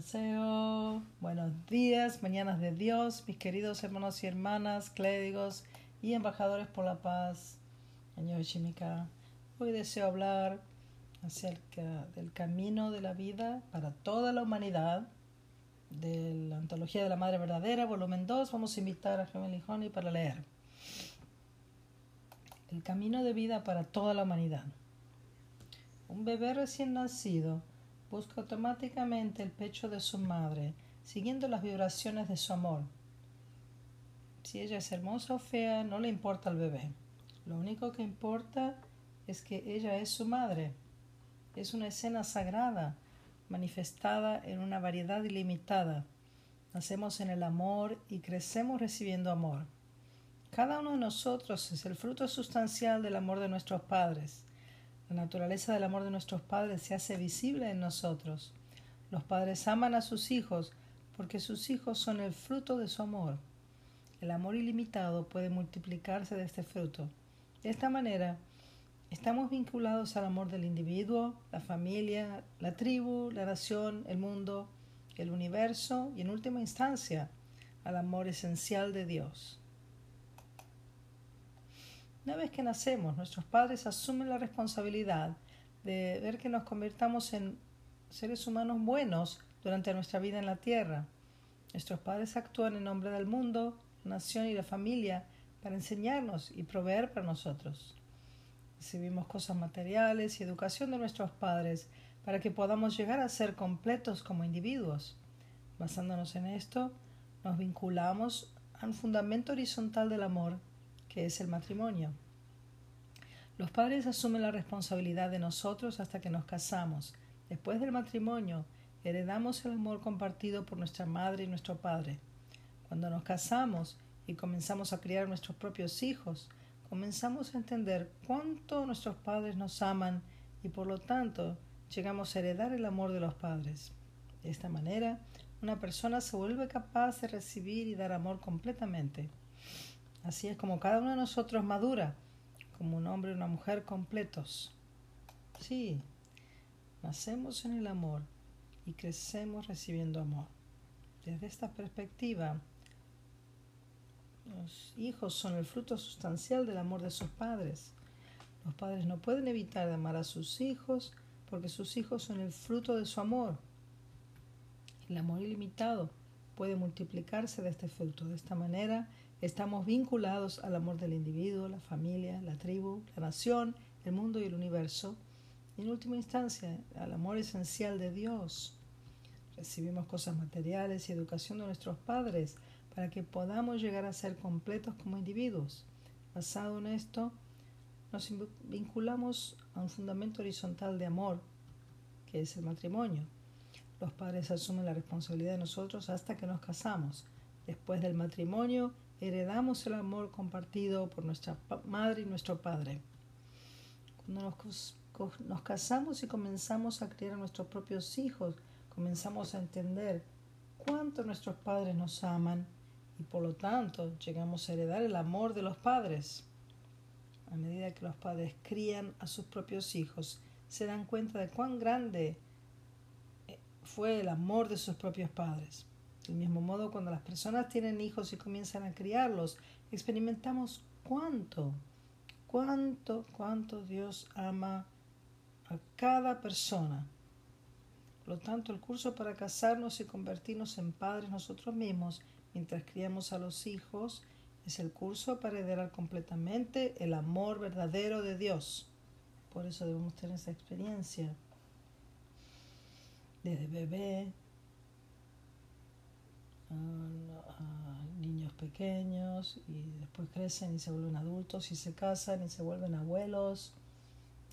Annyeonghaseyo. Buenos días, mañanas de Dios, mis queridos hermanos y hermanas, clérigos y embajadores por la paz. Año Shimika. Hoy deseo hablar acerca del camino de la vida para toda la humanidad de la Antología de la Madre Verdadera, volumen 2. Vamos a invitar a Gemini Honey para leer. El camino de vida para toda la humanidad. Un bebé recién nacido busca automáticamente el pecho de su madre, siguiendo las vibraciones de su amor. Si ella es hermosa o fea, no le importa al bebé. Lo único que importa es que ella es su madre. Es una escena sagrada, manifestada en una variedad ilimitada. Nacemos en el amor y crecemos recibiendo amor. Cada uno de nosotros es el fruto sustancial del amor de nuestros padres. La naturaleza del amor de nuestros padres se hace visible en nosotros. Los padres aman a sus hijos porque sus hijos son el fruto de su amor. El amor ilimitado puede multiplicarse de este fruto. De esta manera, estamos vinculados al amor del individuo, la familia, la tribu, la nación, el mundo, el universo y en última instancia al amor esencial de Dios. Una vez que nacemos, nuestros padres asumen la responsabilidad de ver que nos convirtamos en seres humanos buenos durante nuestra vida en la tierra. Nuestros padres actúan en nombre del mundo, la nación y la familia para enseñarnos y proveer para nosotros. Recibimos cosas materiales y educación de nuestros padres para que podamos llegar a ser completos como individuos. Basándonos en esto, nos vinculamos a un fundamento horizontal del amor que es el matrimonio. Los padres asumen la responsabilidad de nosotros hasta que nos casamos. Después del matrimonio, heredamos el amor compartido por nuestra madre y nuestro padre. Cuando nos casamos y comenzamos a criar nuestros propios hijos, comenzamos a entender cuánto nuestros padres nos aman y por lo tanto llegamos a heredar el amor de los padres. De esta manera, una persona se vuelve capaz de recibir y dar amor completamente. Así es como cada uno de nosotros madura, como un hombre y una mujer completos. Sí, nacemos en el amor y crecemos recibiendo amor. Desde esta perspectiva, los hijos son el fruto sustancial del amor de sus padres. Los padres no pueden evitar de amar a sus hijos porque sus hijos son el fruto de su amor. El amor ilimitado puede multiplicarse de este fruto. De esta manera, Estamos vinculados al amor del individuo, la familia, la tribu, la nación, el mundo y el universo. Y en última instancia, al amor esencial de Dios. Recibimos cosas materiales y educación de nuestros padres para que podamos llegar a ser completos como individuos. Basado en esto, nos vinculamos a un fundamento horizontal de amor, que es el matrimonio. Los padres asumen la responsabilidad de nosotros hasta que nos casamos. Después del matrimonio, heredamos el amor compartido por nuestra madre y nuestro padre. Cuando nos, casamos y comenzamos a criar a nuestros propios hijos, comenzamos a entender cuánto nuestros padres nos aman y por lo tanto llegamos a heredar el amor de los padres. A medida que los padres crían a sus propios hijos, se dan cuenta de cuán grande eh, fue el amor de sus propios padres. Del mismo modo, cuando las personas tienen hijos y comienzan a criarlos, experimentamos cuánto, cuánto, cuánto Dios ama a cada persona. Por lo tanto, el curso para casarnos y convertirnos en padres nosotros mismos mientras criamos a los hijos es el curso para heredar completamente el amor verdadero de Dios. Por eso debemos tener esa experiencia. Desde bebé, a niños pequeños y después crecen y se vuelven adultos y se casan y se vuelven abuelos.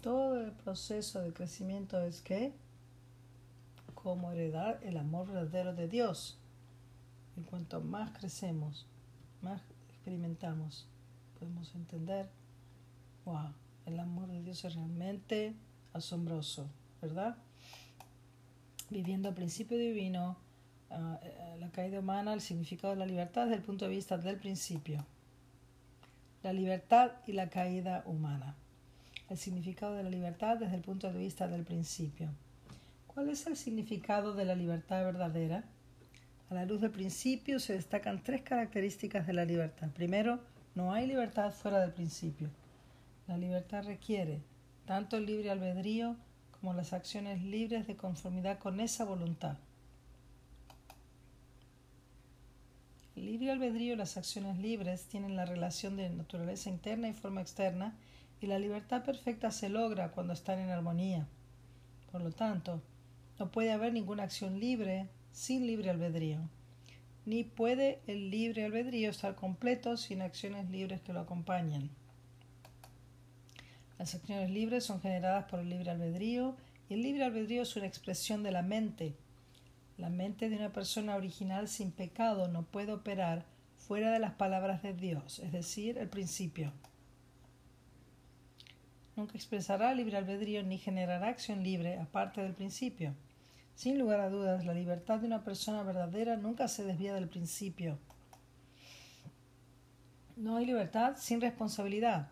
Todo el proceso de crecimiento es que cómo heredar el amor verdadero de Dios. Y cuanto más crecemos, más experimentamos, podemos entender, wow, el amor de Dios es realmente asombroso, ¿verdad? Viviendo el principio divino, La caída humana, el significado de la libertad desde el punto de vista del principio. La libertad y la caída humana. El significado de la libertad desde el punto de vista del principio. ¿Cuál es el significado de la libertad verdadera? A la luz del principio se destacan tres características de la libertad. Primero, no hay libertad fuera del principio. La libertad requiere tanto el libre albedrío como las acciones libres de conformidad con esa voluntad. Libre albedrío y las acciones libres tienen la relación de naturaleza interna y forma externa y la libertad perfecta se logra cuando están en armonía. Por lo tanto, no puede haber ninguna acción libre sin libre albedrío, ni puede el libre albedrío estar completo sin acciones libres que lo acompañen. Las acciones libres son generadas por el libre albedrío y el libre albedrío es una expresión de la mente. La mente de una persona original sin pecado no puede operar fuera de las palabras de Dios, es decir, el principio. Nunca expresará libre albedrío ni generará acción libre aparte del principio. Sin lugar a dudas, la libertad de una persona verdadera nunca se desvía del principio. No hay libertad sin responsabilidad.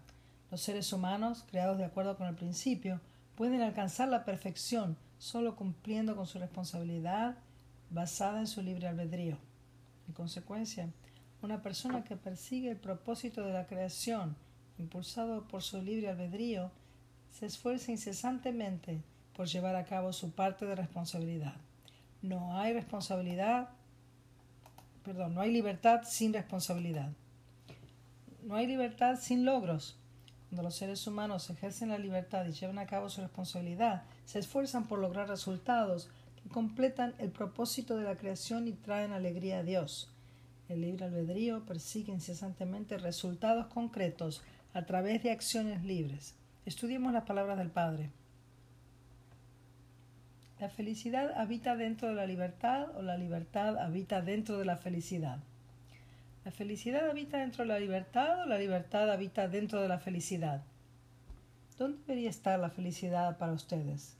Los seres humanos, creados de acuerdo con el principio, pueden alcanzar la perfección solo cumpliendo con su responsabilidad basada en su libre albedrío. En consecuencia, una persona que persigue el propósito de la creación, impulsado por su libre albedrío, se esfuerza incesantemente por llevar a cabo su parte de responsabilidad. No hay responsabilidad, perdón, no hay libertad sin responsabilidad. No hay libertad sin logros. Cuando los seres humanos ejercen la libertad y llevan a cabo su responsabilidad, se esfuerzan por lograr resultados completan el propósito de la creación y traen alegría a Dios. El libre albedrío persigue incesantemente resultados concretos a través de acciones libres. Estudiemos las palabras del Padre. ¿La felicidad habita dentro de la libertad o la libertad habita dentro de la felicidad? ¿La felicidad habita dentro de la libertad o la libertad habita dentro de la felicidad? ¿Dónde debería estar la felicidad para ustedes?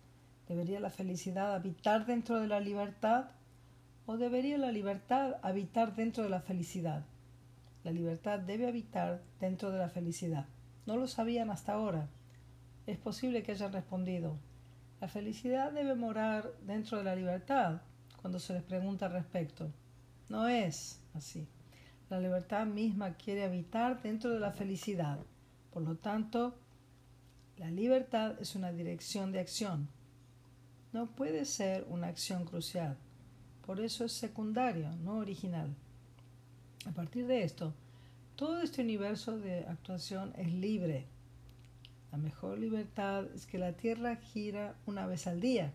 ¿Debería la felicidad habitar dentro de la libertad o debería la libertad habitar dentro de la felicidad? La libertad debe habitar dentro de la felicidad. No lo sabían hasta ahora. Es posible que hayan respondido. La felicidad debe morar dentro de la libertad cuando se les pregunta al respecto. No es así. La libertad misma quiere habitar dentro de la felicidad. Por lo tanto, la libertad es una dirección de acción. No puede ser una acción crucial. Por eso es secundario, no original. A partir de esto, todo este universo de actuación es libre. La mejor libertad es que la Tierra gira una vez al día.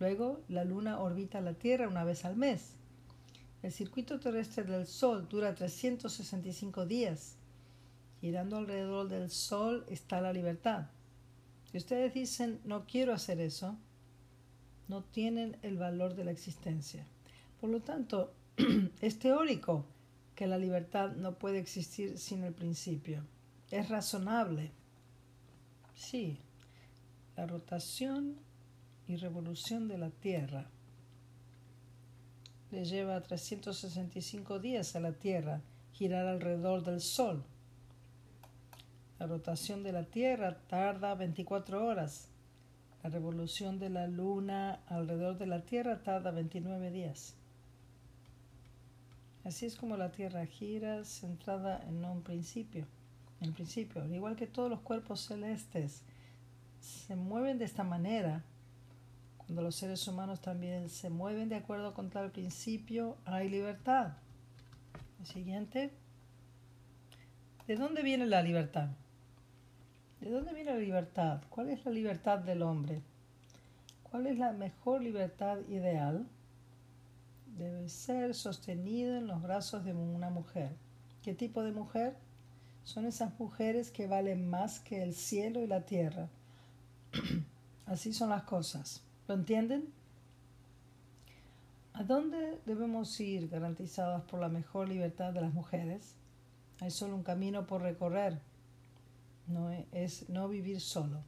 Luego, la Luna orbita la Tierra una vez al mes. El circuito terrestre del Sol dura 365 días. Girando alrededor del Sol está la libertad. Si ustedes dicen no quiero hacer eso, no tienen el valor de la existencia. Por lo tanto, es teórico que la libertad no puede existir sin el principio. Es razonable. Sí, la rotación y revolución de la Tierra le lleva 365 días a la Tierra girar alrededor del Sol. La rotación de la Tierra tarda 24 horas. La revolución de la Luna alrededor de la Tierra tarda 29 días. Así es como la Tierra gira centrada en un principio. En principio, al igual que todos los cuerpos celestes se mueven de esta manera, cuando los seres humanos también se mueven de acuerdo con tal principio, hay libertad. El siguiente. ¿De dónde viene la libertad? ¿De dónde viene la libertad? ¿Cuál es la libertad del hombre? ¿Cuál es la mejor libertad ideal? Debe ser sostenido en los brazos de una mujer. ¿Qué tipo de mujer? Son esas mujeres que valen más que el cielo y la tierra. Así son las cosas. ¿Lo entienden? ¿A dónde debemos ir garantizadas por la mejor libertad de las mujeres? Hay solo un camino por recorrer. No es no vivir solo.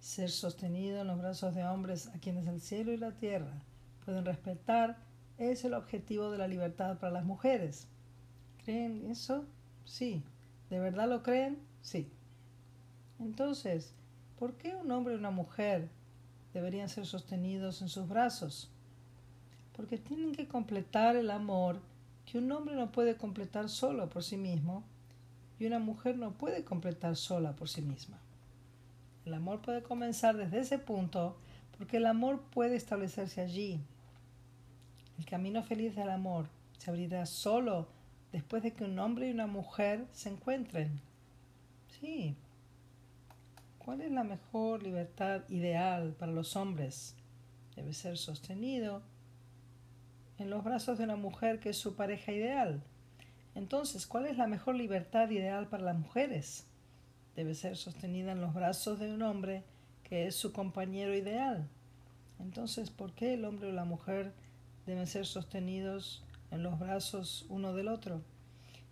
Ser sostenido en los brazos de hombres a quienes el cielo y la tierra pueden respetar es el objetivo de la libertad para las mujeres. ¿Creen eso? Sí. ¿De verdad lo creen? Sí. Entonces, ¿por qué un hombre y una mujer deberían ser sostenidos en sus brazos, porque tienen que completar el amor que un hombre no puede completar solo por sí mismo y una mujer no puede completar sola por sí misma. El amor puede comenzar desde ese punto porque el amor puede establecerse allí. El camino feliz del amor se abrirá solo después de que un hombre y una mujer se encuentren. Sí. ¿Cuál es la mejor libertad ideal para los hombres? Debe ser sostenido en los brazos de una mujer que es su pareja ideal. Entonces, ¿cuál es la mejor libertad ideal para las mujeres? Debe ser sostenida en los brazos de un hombre que es su compañero ideal. Entonces, ¿por qué el hombre o la mujer deben ser sostenidos en los brazos uno del otro?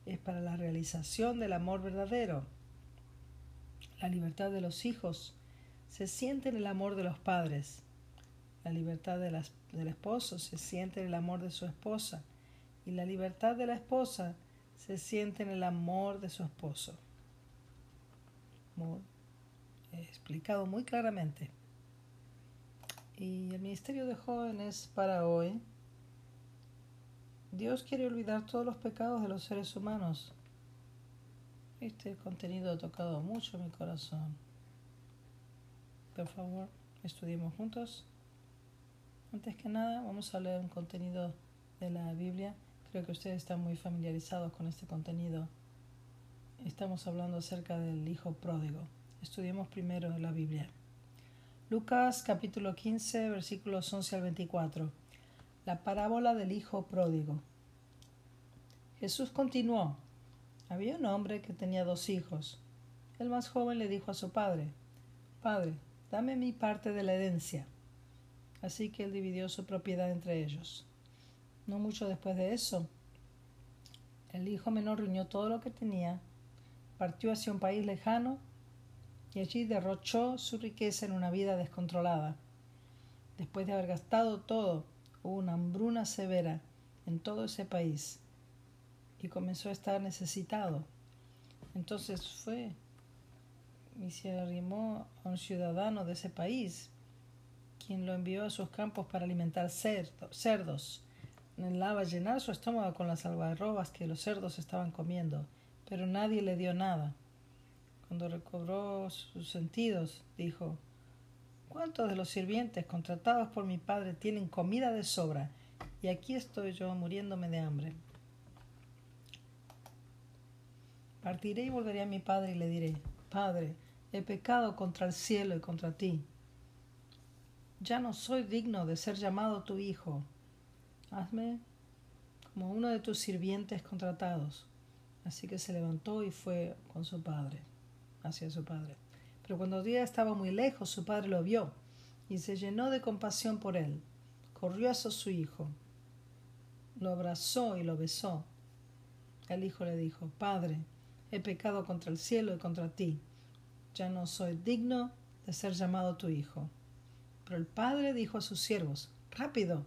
Es para la realización del amor verdadero. La libertad de los hijos se siente en el amor de los padres. La libertad de del esposo se siente en el amor de su esposa. Y la libertad de la esposa se siente en el amor de su esposo. explicado muy claramente. Y el Ministerio de Jóvenes para hoy, Dios quiere olvidar todos los pecados de los seres humanos. Este contenido ha tocado mucho mi corazón. Por favor, estudiemos juntos. Antes que nada, vamos a leer un contenido de la Biblia. Creo que ustedes están muy familiarizados con este contenido. Estamos hablando acerca del Hijo Pródigo. Estudiemos primero la Biblia. Lucas capítulo 15 versículos 11 al 24. La parábola del Hijo Pródigo. Jesús continuó. Había un hombre que tenía dos hijos. El más joven le dijo a su padre, Padre, dame mi parte de la herencia. Así que él dividió su propiedad entre ellos. No mucho después de eso, el hijo menor reunió todo lo que tenía, partió hacia un país lejano y allí derrochó su riqueza en una vida descontrolada. Después de haber gastado todo, hubo una hambruna severa en todo ese país y comenzó a estar necesitado. Entonces fue y se arrimó a un ciudadano de ese país, quien lo envió a sus campos para alimentar cerdos. Anhelaba llenar su estómago con las albarrobas que los cerdos estaban comiendo, pero nadie le dio nada. Cuando recobró sus sentidos, dijo, ¿Cuántos de los sirvientes contratados por mi padre tienen comida de sobra? Y aquí estoy yo muriéndome de hambre. Partiré y volveré a mi padre y le diré, Padre, he pecado contra el cielo y contra ti. Ya no soy digno de ser llamado tu hijo. Hazme como uno de tus sirvientes contratados. Así que se levantó y fue con su padre hacia su padre. Pero cuando día estaba muy lejos, su padre lo vio y se llenó de compasión por él. Corrió hacia su hijo, lo abrazó y lo besó. El hijo le dijo, Padre, he pecado contra el cielo y contra ti. Ya no soy digno de ser llamado tu hijo. Pero el padre dijo a sus siervos, Rápido,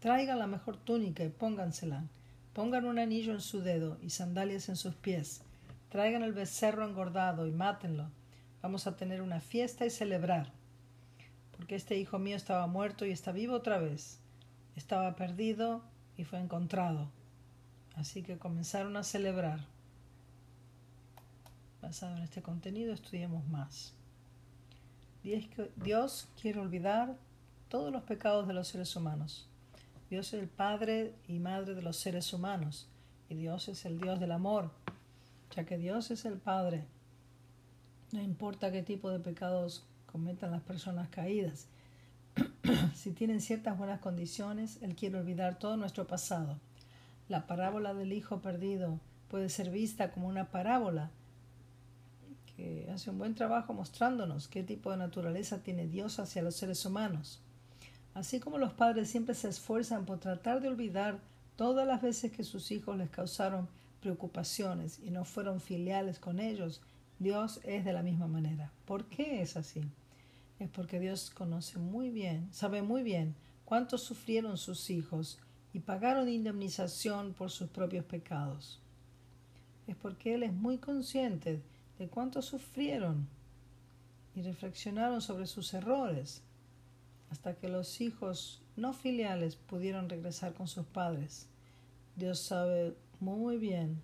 traigan la mejor túnica y póngansela. Pongan un anillo en su dedo y sandalias en sus pies Traigan el becerro engordado y mátenlo. Vamos a tener una fiesta y celebrar. Porque este hijo mío estaba muerto y está vivo otra vez. Estaba perdido y fue encontrado. Así que comenzaron a celebrar. Basado en este contenido, estudiemos más. Dios quiere olvidar todos los pecados de los seres humanos. Dios es el Padre y Madre de los seres humanos. Y Dios es el Dios del amor ya que Dios es el Padre. No importa qué tipo de pecados cometan las personas caídas. si tienen ciertas buenas condiciones, Él quiere olvidar todo nuestro pasado. La parábola del Hijo perdido puede ser vista como una parábola que hace un buen trabajo mostrándonos qué tipo de naturaleza tiene Dios hacia los seres humanos. Así como los padres siempre se esfuerzan por tratar de olvidar todas las veces que sus hijos les causaron preocupaciones y no fueron filiales con ellos, Dios es de la misma manera. ¿Por qué es así? Es porque Dios conoce muy bien, sabe muy bien cuánto sufrieron sus hijos y pagaron indemnización por sus propios pecados. Es porque Él es muy consciente de cuánto sufrieron y reflexionaron sobre sus errores hasta que los hijos no filiales pudieron regresar con sus padres. Dios sabe muy bien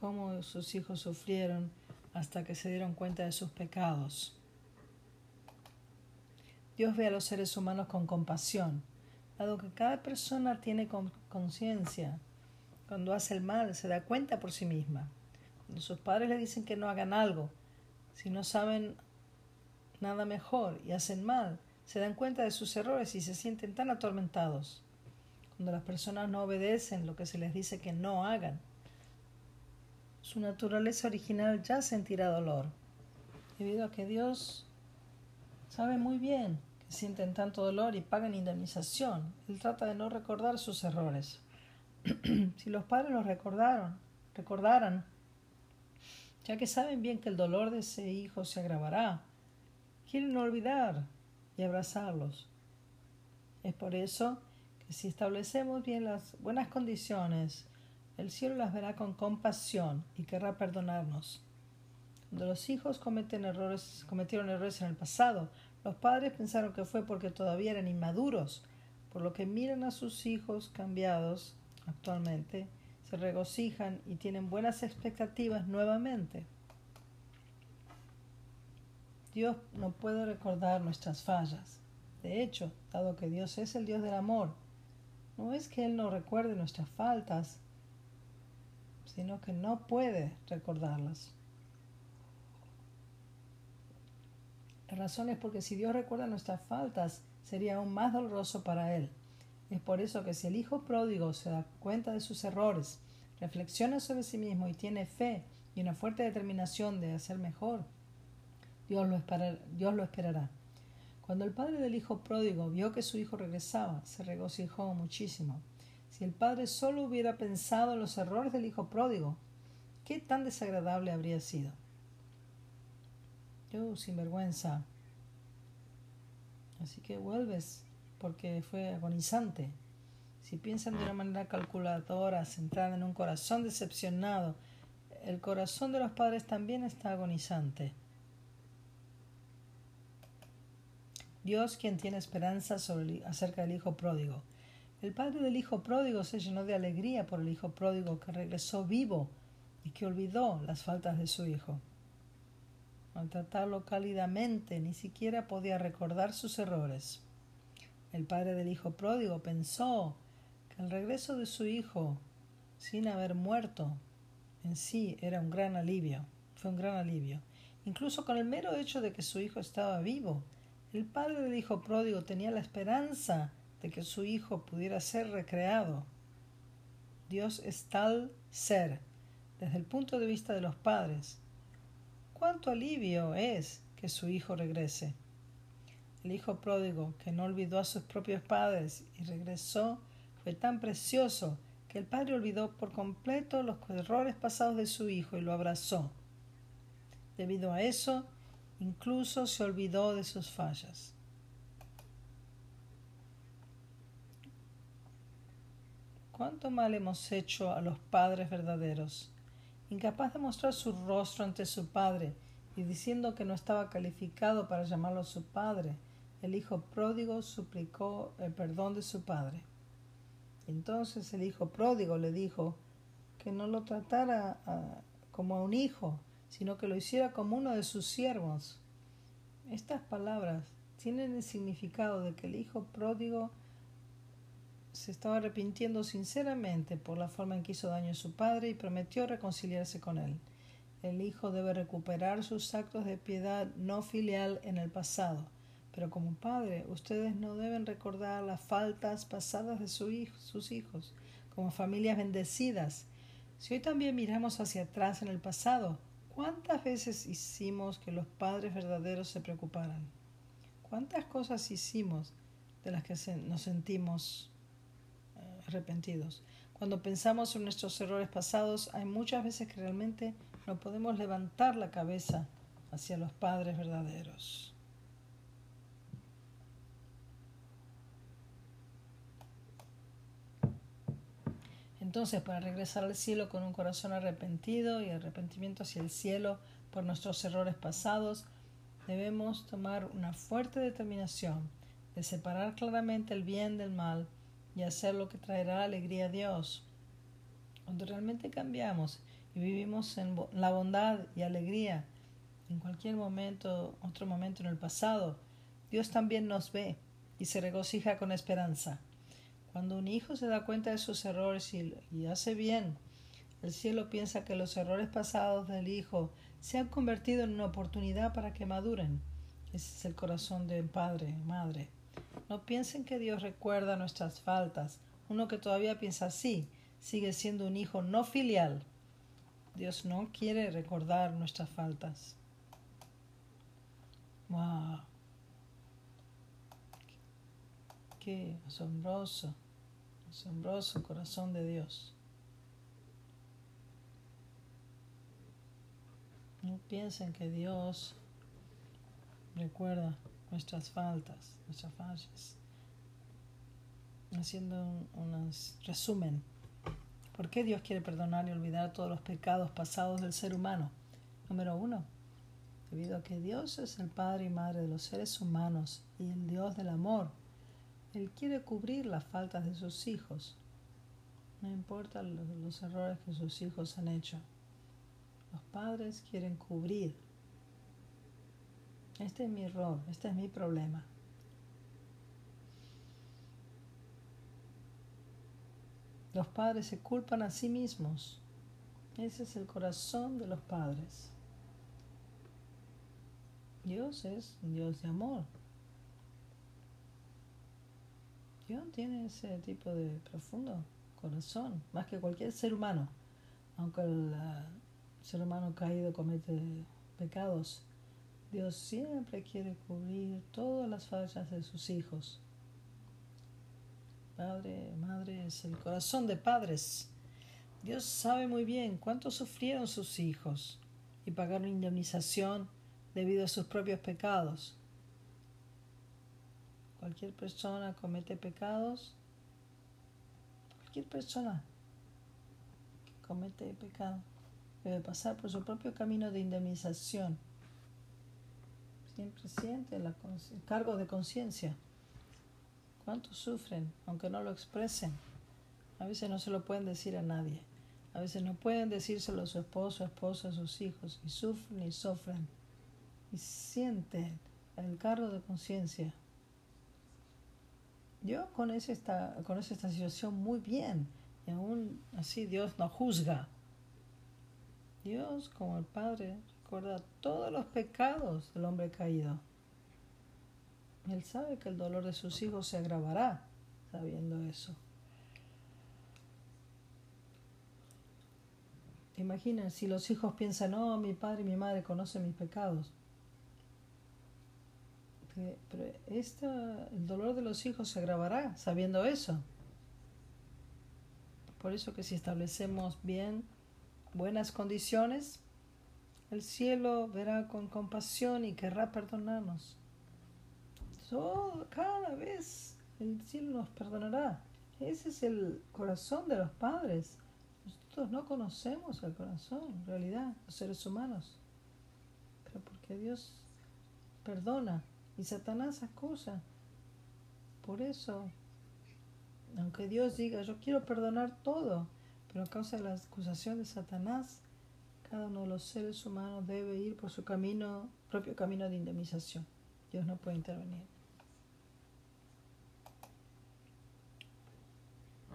cómo sus hijos sufrieron hasta que se dieron cuenta de sus pecados. Dios ve a los seres humanos con compasión, dado que cada persona tiene conciencia. Cuando hace el mal, se da cuenta por sí misma. Cuando sus padres le dicen que no hagan algo, si no saben nada mejor y hacen mal, se dan cuenta de sus errores y se sienten tan atormentados. Cuando las personas no obedecen lo que se les dice que no hagan, su naturaleza original ya sentirá dolor, debido a que Dios sabe muy bien que sienten tanto dolor y pagan indemnización. Él trata de no recordar sus errores. si los padres los recordaron, recordaran, ya que saben bien que el dolor de ese hijo se agravará, quieren olvidar y abrazarlos. Es por eso que si establecemos bien las buenas condiciones, el cielo las verá con compasión y querrá perdonarnos. Cuando los hijos cometen errores, cometieron errores en el pasado, los padres pensaron que fue porque todavía eran inmaduros, por lo que miran a sus hijos cambiados actualmente, se regocijan y tienen buenas expectativas nuevamente. Dios no puede recordar nuestras fallas. De hecho, dado que Dios es el Dios del amor, no es que Él no recuerde nuestras faltas, sino que no puede recordarlas. La razón es porque si Dios recuerda nuestras faltas, sería aún más doloroso para Él. Es por eso que si el Hijo pródigo se da cuenta de sus errores, reflexiona sobre sí mismo y tiene fe y una fuerte determinación de hacer mejor, Dios lo, esperará. Cuando el padre del hijo pródigo vio que su hijo regresaba, se regocijó muchísimo. Si el padre solo hubiera pensado en los errores del hijo pródigo, ¿qué tan desagradable habría sido? Yo, sin vergüenza. Así que vuelves porque fue agonizante. Si piensan de una manera calculadora, centrada en un corazón decepcionado, el corazón de los padres también está agonizante. Dios quien tiene esperanza sobre, acerca del Hijo pródigo. El padre del Hijo pródigo se llenó de alegría por el Hijo pródigo que regresó vivo y que olvidó las faltas de su Hijo. Al tratarlo cálidamente, ni siquiera podía recordar sus errores. El padre del Hijo pródigo pensó que el regreso de su Hijo, sin haber muerto, en sí era un gran alivio. Fue un gran alivio. Incluso con el mero hecho de que su Hijo estaba vivo, el padre del hijo pródigo tenía la esperanza de que su hijo pudiera ser recreado. Dios es tal ser, desde el punto de vista de los padres. ¿Cuánto alivio es que su hijo regrese? El hijo pródigo, que no olvidó a sus propios padres y regresó, fue tan precioso que el padre olvidó por completo los errores pasados de su hijo y lo abrazó. Debido a eso, Incluso se olvidó de sus fallas. ¿Cuánto mal hemos hecho a los padres verdaderos? Incapaz de mostrar su rostro ante su padre y diciendo que no estaba calificado para llamarlo su padre, el hijo pródigo suplicó el perdón de su padre. Entonces el hijo pródigo le dijo que no lo tratara ah, como a un hijo, sino que lo hiciera como uno de sus siervos. Estas palabras tienen el significado de que el hijo pródigo se estaba arrepintiendo sinceramente por la forma en que hizo daño a su padre y prometió reconciliarse con él. El hijo debe recuperar sus actos de piedad no filial en el pasado, pero como padre ustedes no deben recordar las faltas pasadas de sus hijos, como familias bendecidas. Si hoy también miramos hacia atrás en el pasado, ¿Cuántas veces hicimos que los padres verdaderos se preocuparan? ¿Cuántas cosas hicimos de las que nos sentimos eh, arrepentidos? Cuando pensamos en nuestros errores pasados, hay muchas veces que realmente no podemos levantar la cabeza hacia los padres verdaderos. Entonces, para regresar al cielo con un corazón arrepentido y arrepentimiento hacia el cielo por nuestros errores pasados, debemos tomar una fuerte determinación de separar claramente el bien del mal y hacer lo que traerá alegría a Dios. Cuando realmente cambiamos y vivimos en la bondad y alegría, en cualquier momento, otro momento en el pasado, Dios también nos ve y se regocija con esperanza. Cuando un hijo se da cuenta de sus errores y, hace bien, el cielo piensa que los errores pasados del hijo se han convertido en una oportunidad para que maduren. Ese es el corazón de padre, madre. No piensen que Dios recuerda nuestras faltas. Uno que todavía piensa así sigue siendo un hijo no filial. Dios no quiere recordar nuestras faltas. ¡Wow! Qué asombroso, asombroso corazón de Dios. No piensen que Dios recuerda nuestras faltas, nuestras fallas. Haciendo un, resumen. ¿Por qué Dios quiere perdonar y olvidar todos los pecados pasados del ser humano? Número uno, debido a que Dios es el Padre y Madre de los seres humanos y el Dios del amor. Él quiere cubrir las faltas de sus hijos. No importa los, errores que sus hijos han hecho. Los padres quieren cubrir este es mi error, este es mi problema. Los padres se culpan a sí mismos. Ese es el corazón de los padres. Dios es un Dios de amor. Dios tiene ese tipo de profundo corazón, más que cualquier ser humano. Aunque el ser humano caído comete pecados, Dios siempre quiere cubrir todas las fallas de sus hijos. Padre, madre, es el corazón de padres. Dios sabe muy bien cuánto sufrieron sus hijos y pagaron indemnización debido a sus propios pecados. Cualquier persona comete pecados. Cualquier persona que comete pecado debe pasar por su propio camino de indemnización siempre siente el cargo de conciencia. ¿Cuántos sufren, aunque no lo expresen? A veces no se lo pueden decir a nadie. A veces no pueden decírselo a su esposo, esposa, a sus hijos. Y sufren y sufren. Y sienten el cargo de conciencia. Yo con, ese esta, esta situación muy bien. Y aún así Dios no juzga. Dios como el Padre recuerda todos los pecados del hombre caído. Él sabe que el dolor de sus hijos se agravará sabiendo eso. Imaginen si los hijos piensan, no, mi padre y mi madre conocen mis pecados. Pero el dolor de los hijos se agravará sabiendo eso. Por eso que si establecemos bien buenas condiciones, el cielo verá con compasión y querrá perdonarnos. cada vez el cielo nos perdonará. Ese es el corazón de los padres. Nosotros no conocemos el corazón, en realidad, los seres humanos. Pero porque Dios perdona y Satanás acusa. Por eso, aunque Dios diga, yo quiero perdonar todo, pero a causa de la acusación de Satanás, cada uno de los seres humanos debe ir por su camino, propio camino de indemnización. Dios no puede intervenir.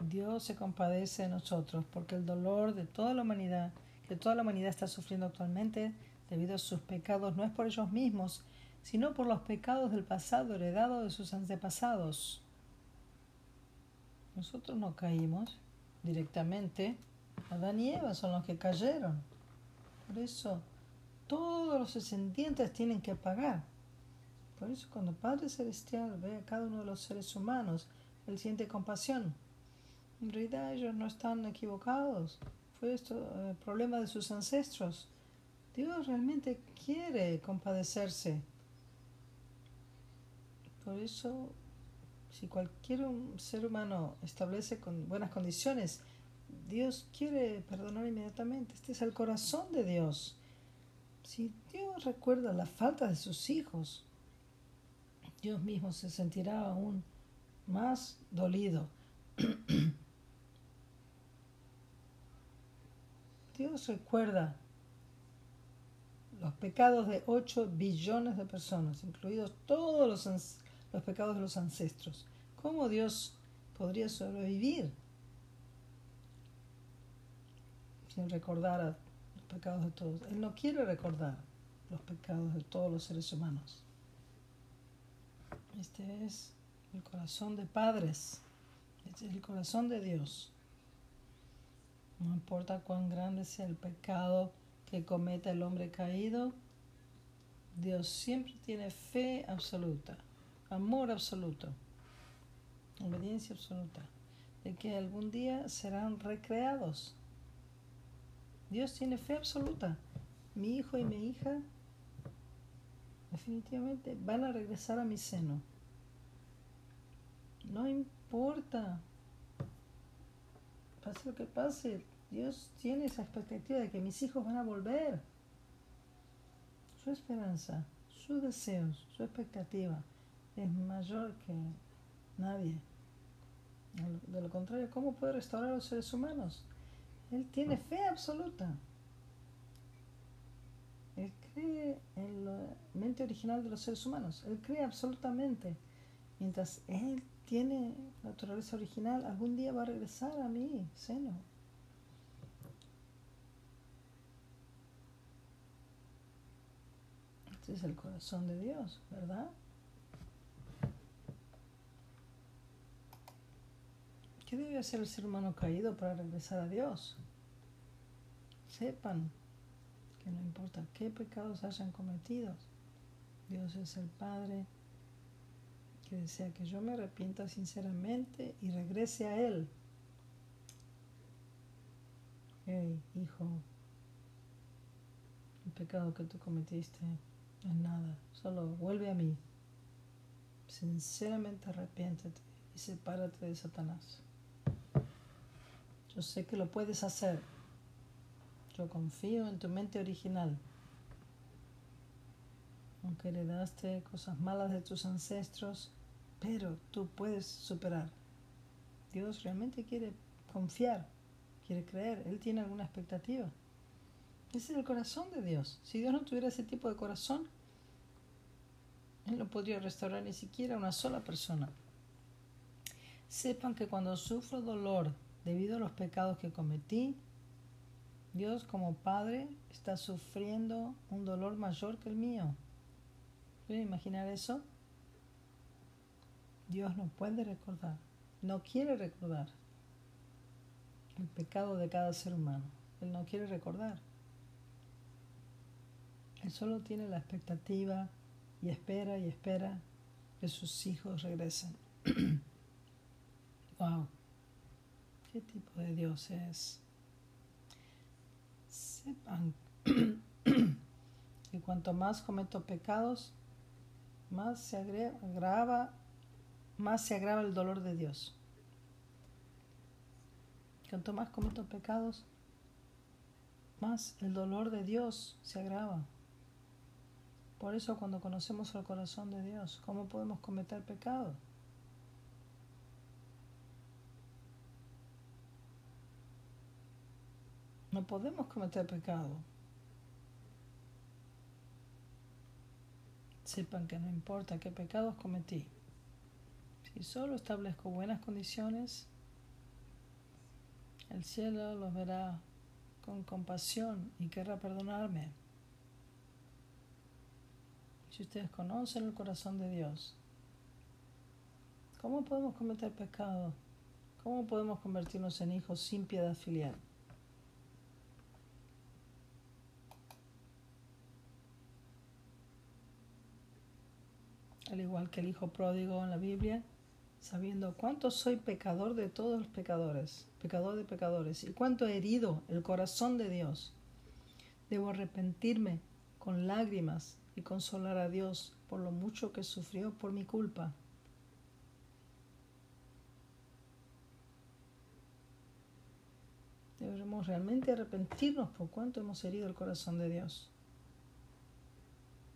Dios se compadece de nosotros porque el dolor de toda la humanidad, que toda la humanidad está sufriendo actualmente debido a sus pecados, no es por ellos mismos, sino por los pecados del pasado heredado de sus antepasados. Nosotros no caímos directamente, Adán y Eva son los que cayeron. Por eso todos los descendientes tienen que pagar. Por eso cuando Padre Celestial ve a cada uno de los seres humanos, Él siente compasión. En realidad ellos no están equivocados. Fue esto el problema de sus ancestros. Dios realmente quiere compadecerse. Por eso, si cualquier ser humano establece con buenas condiciones, Dios quiere perdonar inmediatamente. Este es el corazón de Dios. Si Dios recuerda la falta de sus hijos, Dios mismo se sentirá aún más dolido. Dios recuerda los pecados de 8 billones de personas, incluidos todos los, los pecados de los ancestros. ¿Cómo Dios podría sobrevivir sin recordar los pecados de todos? Él no quiere recordar los pecados de todos los seres humanos. Este es el corazón de padres, este es el corazón de Dios. No importa cuán grande sea el pecado que cometa el hombre caído, Dios siempre tiene fe absoluta, amor absoluto, obediencia absoluta, de que algún día serán recreados. Dios tiene fe absoluta. Mi hijo y mi hija definitivamente van a regresar a mi seno. No importa. Pase lo que pase, Dios tiene esa expectativa de que mis hijos van a volver. Su esperanza, sus deseos, su expectativa es mayor que nadie. De lo contrario, ¿cómo puede restaurar a los seres humanos? Él tiene fe absoluta. Él cree en la mente original de los seres humanos. Él cree absolutamente. Mientras Él tiene naturaleza original, algún día va a regresar a mí, seno. Este es el corazón de Dios, ¿verdad? ¿Qué debe hacer el ser humano caído para regresar a Dios? Sepan que no importa qué pecados hayan cometido, Dios es el Padre que desea que yo me arrepienta sinceramente y regrese a Él. Hey, hijo, el pecado que tú cometiste es nada, solo vuelve a mí. Sinceramente arrepiéntete y sepárate de Satanás. Yo sé que lo puedes hacer. Yo confío en tu mente original aunque heredaste cosas malas de tus ancestros, pero tú puedes superar. Dios realmente quiere confiar, quiere creer, Él tiene alguna expectativa. Ese es el corazón de Dios. Si Dios no tuviera ese tipo de corazón, Él no podría restaurar ni siquiera una sola persona. Sepan que cuando sufro dolor debido a los pecados que cometí, Dios como Padre está sufriendo un dolor mayor que el mío. ¿Pueden imaginar eso? Dios no puede recordar, no quiere recordar el pecado de cada ser humano. Él no quiere recordar. Él solo tiene la expectativa y espera y espera que sus hijos regresen. wow. ¿Qué tipo de Dios es? Sepan que cuanto más cometo pecados, más se agrava más se agrava el dolor de Dios. Cuanto más cometo pecados, más el dolor de Dios se agrava. Por eso cuando conocemos el corazón de Dios, ¿cómo podemos cometer pecado? No podemos cometer pecado. Sepan que no importa qué pecados cometí. Si solo establezco buenas condiciones, el cielo los verá con compasión y querrá perdonarme. Si ustedes conocen el corazón de Dios, ¿cómo podemos cometer pecado? ¿Cómo podemos convertirnos en hijos sin piedad filial? Al igual que el hijo pródigo en la Biblia, sabiendo cuánto soy pecador de todos los pecadores, pecador de pecadores, y cuánto he herido el corazón de Dios. Debo arrepentirme con lágrimas y consolar a Dios por lo mucho que sufrió por mi culpa. Debemos realmente arrepentirnos por cuánto hemos herido el corazón de Dios.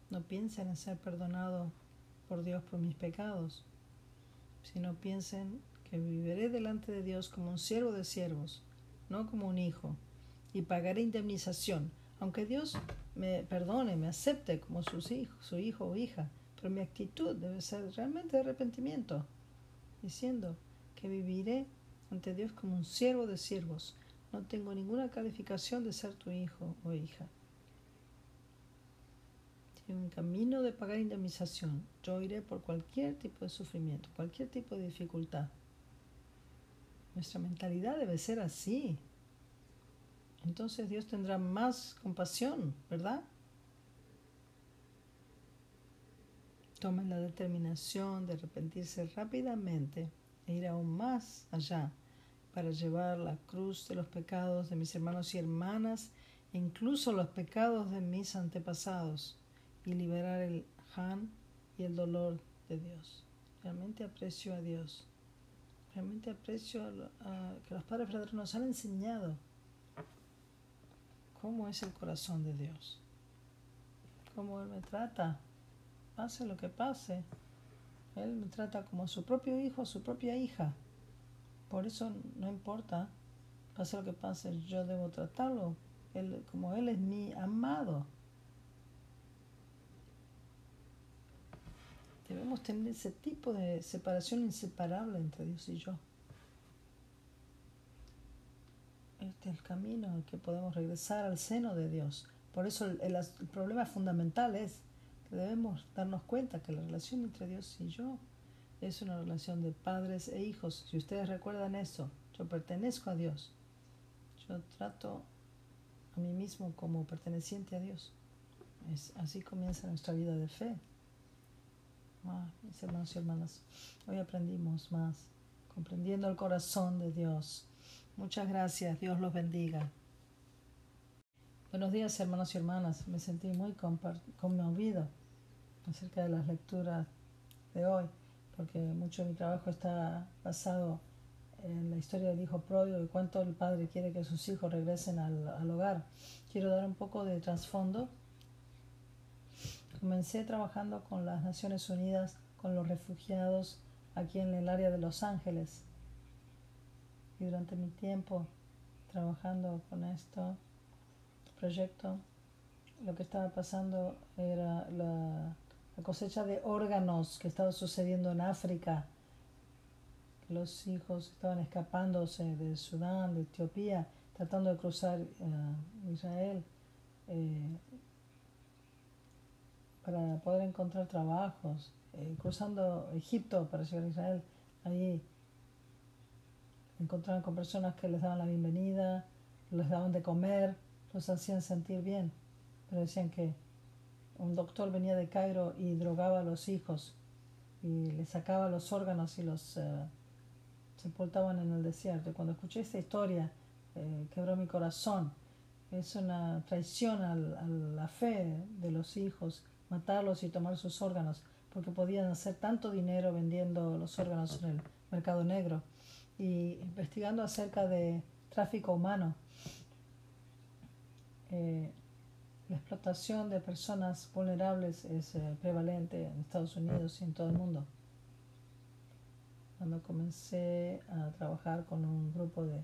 No piensen en ser perdonado por Dios por mis pecados, sino piensen que viviré delante de Dios como un siervo de siervos, no como un hijo, y pagaré indemnización, aunque Dios me perdone, me acepte como sus hijos, su hijo o hija, pero mi actitud debe ser realmente de arrepentimiento, diciendo que viviré ante Dios como un siervo de siervos. No tengo ninguna calificación de ser tu hijo o hija. Un camino de pagar indemnización. Yo iré por cualquier tipo de sufrimiento, cualquier tipo de dificultad. Nuestra mentalidad debe ser así. Entonces Dios tendrá más compasión, ¿verdad? Tomen la determinación de arrepentirse rápidamente e ir aún más allá para llevar la cruz de los pecados de mis hermanos y hermanas, e incluso los pecados de mis antepasados, y liberar el Han y el dolor de Dios. Realmente aprecio a Dios. Realmente aprecio a, que los padres verdaderos nos han enseñado cómo es el corazón de Dios, cómo Él me trata, pase lo que pase. Él me trata como su propio hijo, su propia hija. Por eso no importa, pase lo que pase, yo debo tratarlo él, como Él es mi amado. Debemos tener ese tipo de separación inseparable entre Dios y yo. Este es el camino en que podemos regresar al seno de Dios. Por eso el, problema fundamental es que debemos darnos cuenta que la relación entre Dios y yo es una relación de padres e hijos. Si ustedes recuerdan eso, yo pertenezco a Dios. Yo trato a mí mismo como perteneciente a Dios. Así comienza nuestra vida de fe. Ah, mis hermanos y hermanas, hoy aprendimos más, comprendiendo el corazón de Dios. Muchas gracias, Dios los bendiga. Buenos días, hermanos y hermanas. Me sentí muy conmovido acerca de las lecturas de hoy porque mucho de mi trabajo está basado en la historia del hijo pródigo y cuánto el padre quiere que sus hijos regresen al, hogar. Quiero dar un poco de trasfondo. Comencé trabajando con las Naciones Unidas, con los refugiados aquí en el área de Los Ángeles. Y durante mi tiempo trabajando con esto proyecto, lo que estaba pasando era la cosecha de órganos que estaba sucediendo en África, los hijos estaban escapándose de Sudán, de Etiopía, tratando de cruzar uh, Israel eh, para poder encontrar trabajos, eh, cruzando Egipto para llegar a Israel. Allí encontraban con personas que les daban la bienvenida, les daban de comer, los hacían sentir bien, pero decían que un doctor venía de Cairo y drogaba a los hijos y les sacaba los órganos y los uh, sepultaban en el desierto. Y cuando escuché esta historia, eh, quebró mi corazón. Es una traición a la fe de los hijos, matarlos y tomar sus órganos, porque podían hacer tanto dinero vendiendo los órganos en el mercado negro. Y investigando acerca de tráfico humano, eh, la explotación de personas vulnerables es eh, prevalente en Estados Unidos y en todo el mundo. Cuando comencé a trabajar con un grupo de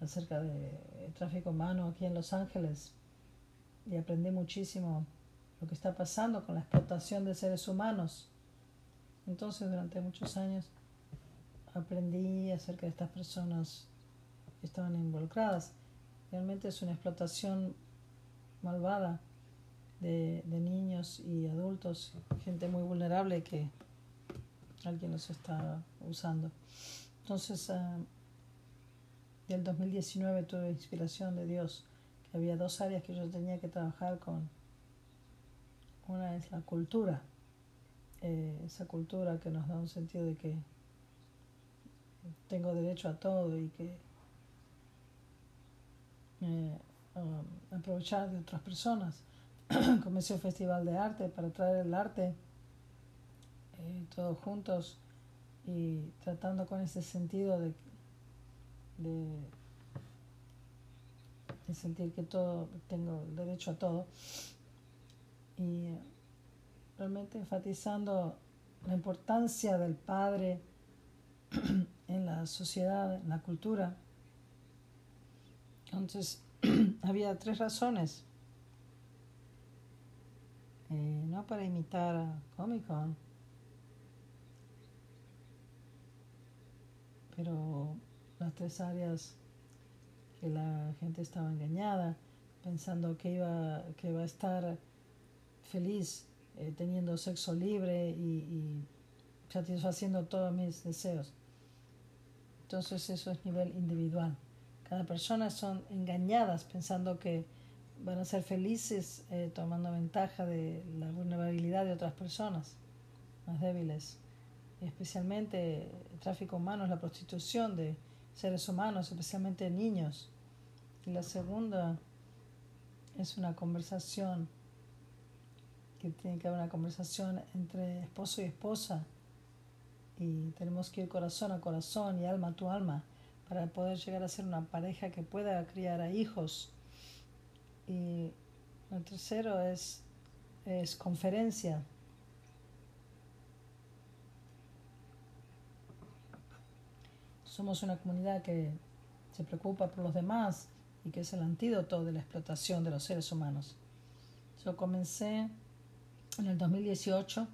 acerca de tráfico humano aquí en Los Ángeles y aprendí muchísimo lo que está pasando con la explotación de seres humanos. Entonces, durante muchos años aprendí acerca de estas personas que estaban involucradas. Realmente es una explotación malvada de, niños y adultos, gente muy vulnerable que alguien los está usando. Entonces, uh, del 2019 tuve inspiración de Dios, que había dos áreas que yo tenía que trabajar con. Una es la cultura, eh, esa cultura que nos da un sentido de que tengo derecho a todo y que eh, Um, aprovechar de otras personas. Comencé un festival de arte para traer el arte eh, todos juntos y tratando con ese sentido de, de, sentir que todo tengo derecho a todo. Realmente enfatizando la importancia del padre en la sociedad, en la cultura. Entonces, había tres razones. Eh, no para imitar a Comic Con, pero las tres áreas que la gente estaba engañada, pensando que iba, que iba a estar feliz eh, teniendo sexo libre y, satisfaciendo todos mis deseos. Entonces eso es nivel individual. Cada persona son engañadas pensando que van a ser felices eh, tomando ventaja de la vulnerabilidad de otras personas más débiles. Especialmente el tráfico humano la prostitución de seres humanos, especialmente niños. Y la segunda es una conversación, que tiene que haber una conversación entre esposo y esposa. Y tenemos que ir corazón a corazón y alma a tu alma para poder llegar a ser una pareja que pueda criar a hijos. Y el tercero es, es conferencia. Somos una comunidad que se preocupa por los demás y que es el antídoto de la explotación de los seres humanos. Yo comencé en el 2018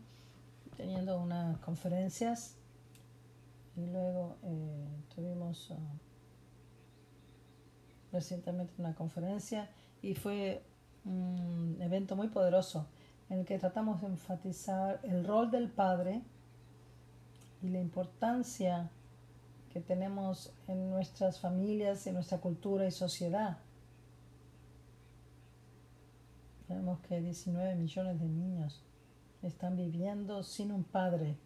teniendo unas conferencias y luego eh, tuvimos uh, recientemente una conferencia y fue un evento muy poderoso en el que tratamos de enfatizar el rol del padre y la importancia que tenemos en nuestras familias, en nuestra cultura y sociedad. Vemos que 19 millones de niños están viviendo sin un padre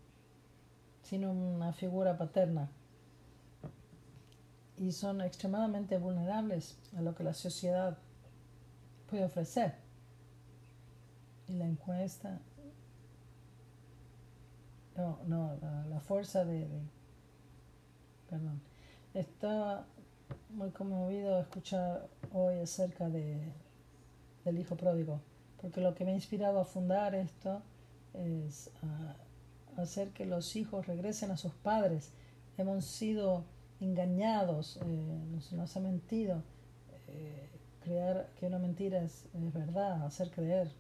sin una figura paterna. Y son extremadamente vulnerables a lo que la sociedad puede ofrecer. Y la encuesta, no, no, la, fuerza de, perdón, está muy conmovido escuchar hoy acerca de, del hijo pródigo, porque lo que me ha inspirado a fundar esto es hacer que los hijos regresen a sus padres. Hemos sido engañados, eh, nos, ha mentido. Eh, crear que una mentira es, verdad, hacer creer.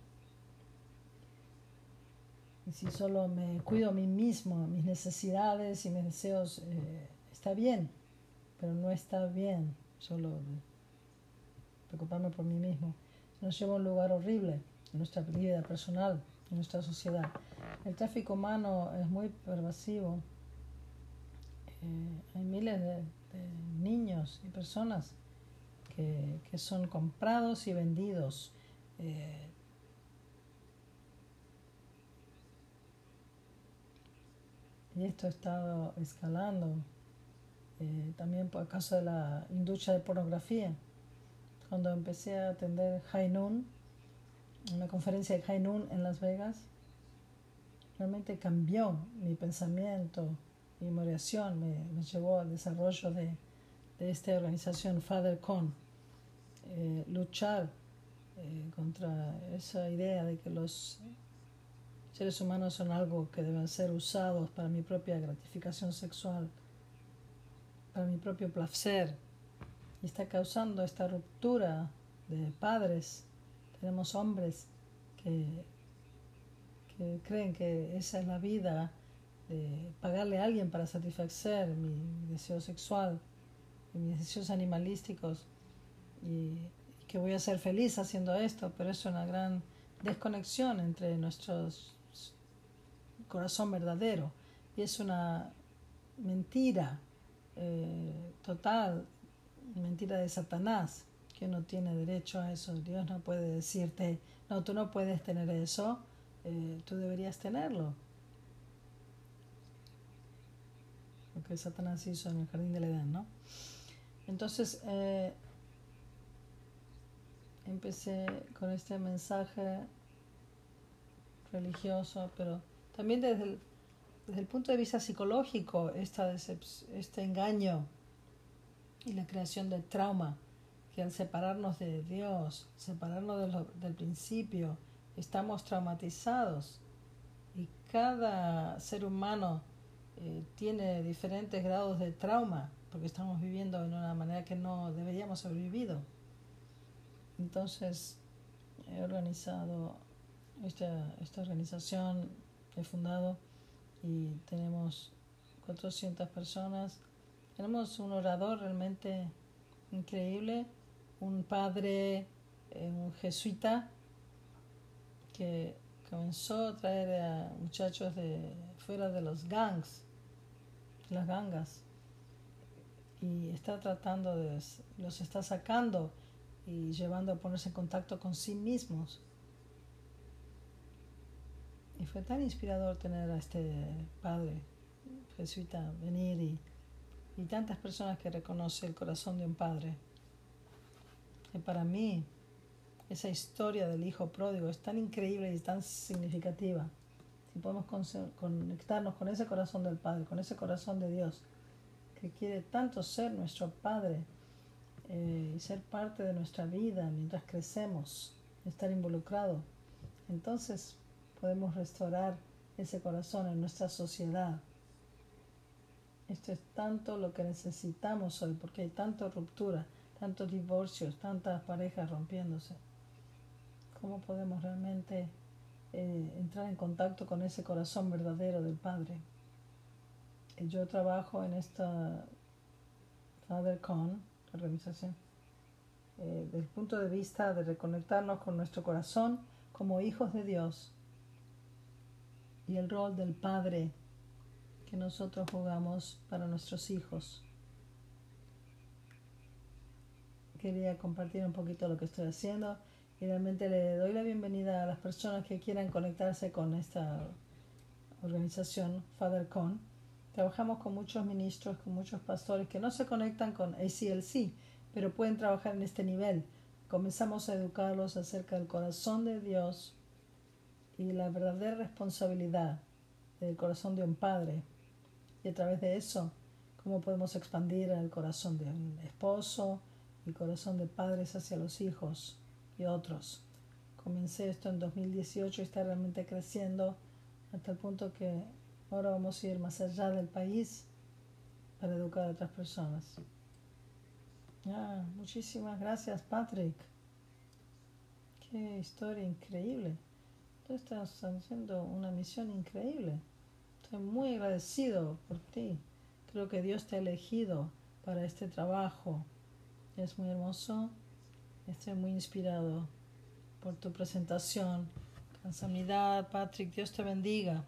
Y si solo me cuido a mí mismo, mis necesidades y mis deseos, eh, está bien, pero no está bien solo preocuparme por mí mismo. Nos lleva a un lugar horrible en nuestra vida personal, en nuestra sociedad. El tráfico humano es muy pervasivo. Eh, hay miles de, niños y personas que, son comprados y vendidos. Eh, y esto ha estado escalando eh, también por causa de la industria de pornografía. Cuando empecé a atender High Noon, una conferencia de High Noon en Las Vegas, realmente cambió mi pensamiento, mi moración, me, llevó al desarrollo de, esta organización FatherCon, eh, luchar eh, contra esa idea de que los seres humanos son algo que deben ser usados para mi propia gratificación sexual, para mi propio placer, y está causando esta ruptura de padres. Tenemos hombres que creen que esa es la vida, de pagarle a alguien para satisfacer mi, deseo sexual y mis deseos animalísticos y, que voy a ser feliz haciendo esto, pero es una gran desconexión entre nuestro corazón verdadero y es una mentira eh, total, mentira de Satanás, que no tiene derecho a eso. Dios no puede decirte, no, tú no puedes tener eso eh, tú deberías tenerlo. Lo que Satanás hizo en el jardín del Edén, ¿no? Entonces, eh, empecé con este mensaje religioso, pero también desde el, desde el punto de vista psicológico, esta este engaño y la creación del trauma, que al separarnos de Dios, separarnos del principio, estamos traumatizados Y cada ser humano eh, tiene diferentes grados de trauma, porque estamos viviendo de una manera que no deberíamos haber vivido. Entonces, he organizado esta, esta organización, he fundado y tenemos 400 personas. Tenemos un orador realmente increíble, un padre, eh, un jesuita, que comenzó a traer a muchachos de fuera de los gangs, las gangas, y está tratando de, los está sacando y llevando a ponerse en contacto con sí mismos. Y fue tan inspirador tener a este padre jesuita venir y, y tantas personas que reconoce el corazón de un padre. Y para mí, esa historia del hijo pródigo es tan increíble y tan significativa. Si podemos conectarnos con ese corazón del Padre, con ese corazón de Dios, que quiere tanto ser nuestro Padre eh, y ser parte de nuestra vida mientras crecemos, estar involucrado, entonces podemos restaurar ese corazón en nuestra sociedad. Esto es tanto lo que necesitamos hoy, porque hay tanta ruptura, tantos divorcios, tantas parejas rompiéndose cómo podemos realmente eh, entrar en contacto con ese corazón verdadero del Padre. Yo trabajo en esta FatherCon, organización, eh, desde el punto de vista de reconectarnos con nuestro corazón como hijos de Dios y el rol del Padre que nosotros jugamos para nuestros hijos. Quería compartir un poquito lo que estoy haciendo Finalmente le doy la bienvenida a las personas que quieran conectarse con esta organización FatherCon. Trabajamos con muchos ministros, con muchos pastores que no se conectan con ACLC, pero pueden trabajar en este nivel. Comenzamos a educarlos acerca del corazón de Dios y la verdadera responsabilidad del corazón de un padre. Y a través de eso, cómo podemos expandir el corazón de un esposo el corazón de padres hacia los hijos y otros. Comencé esto en 2018 y está realmente creciendo hasta el punto que ahora vamos a ir más allá del país para educar a otras personas. Ah, muchísimas gracias, Patrick. Qué historia increíble. Tú estás haciendo una misión increíble. Estoy muy agradecido por ti. Creo que Dios te ha elegido para este trabajo. Es muy hermoso Estoy muy inspirado por tu presentación. Cansamidad, Patrick, Dios te bendiga.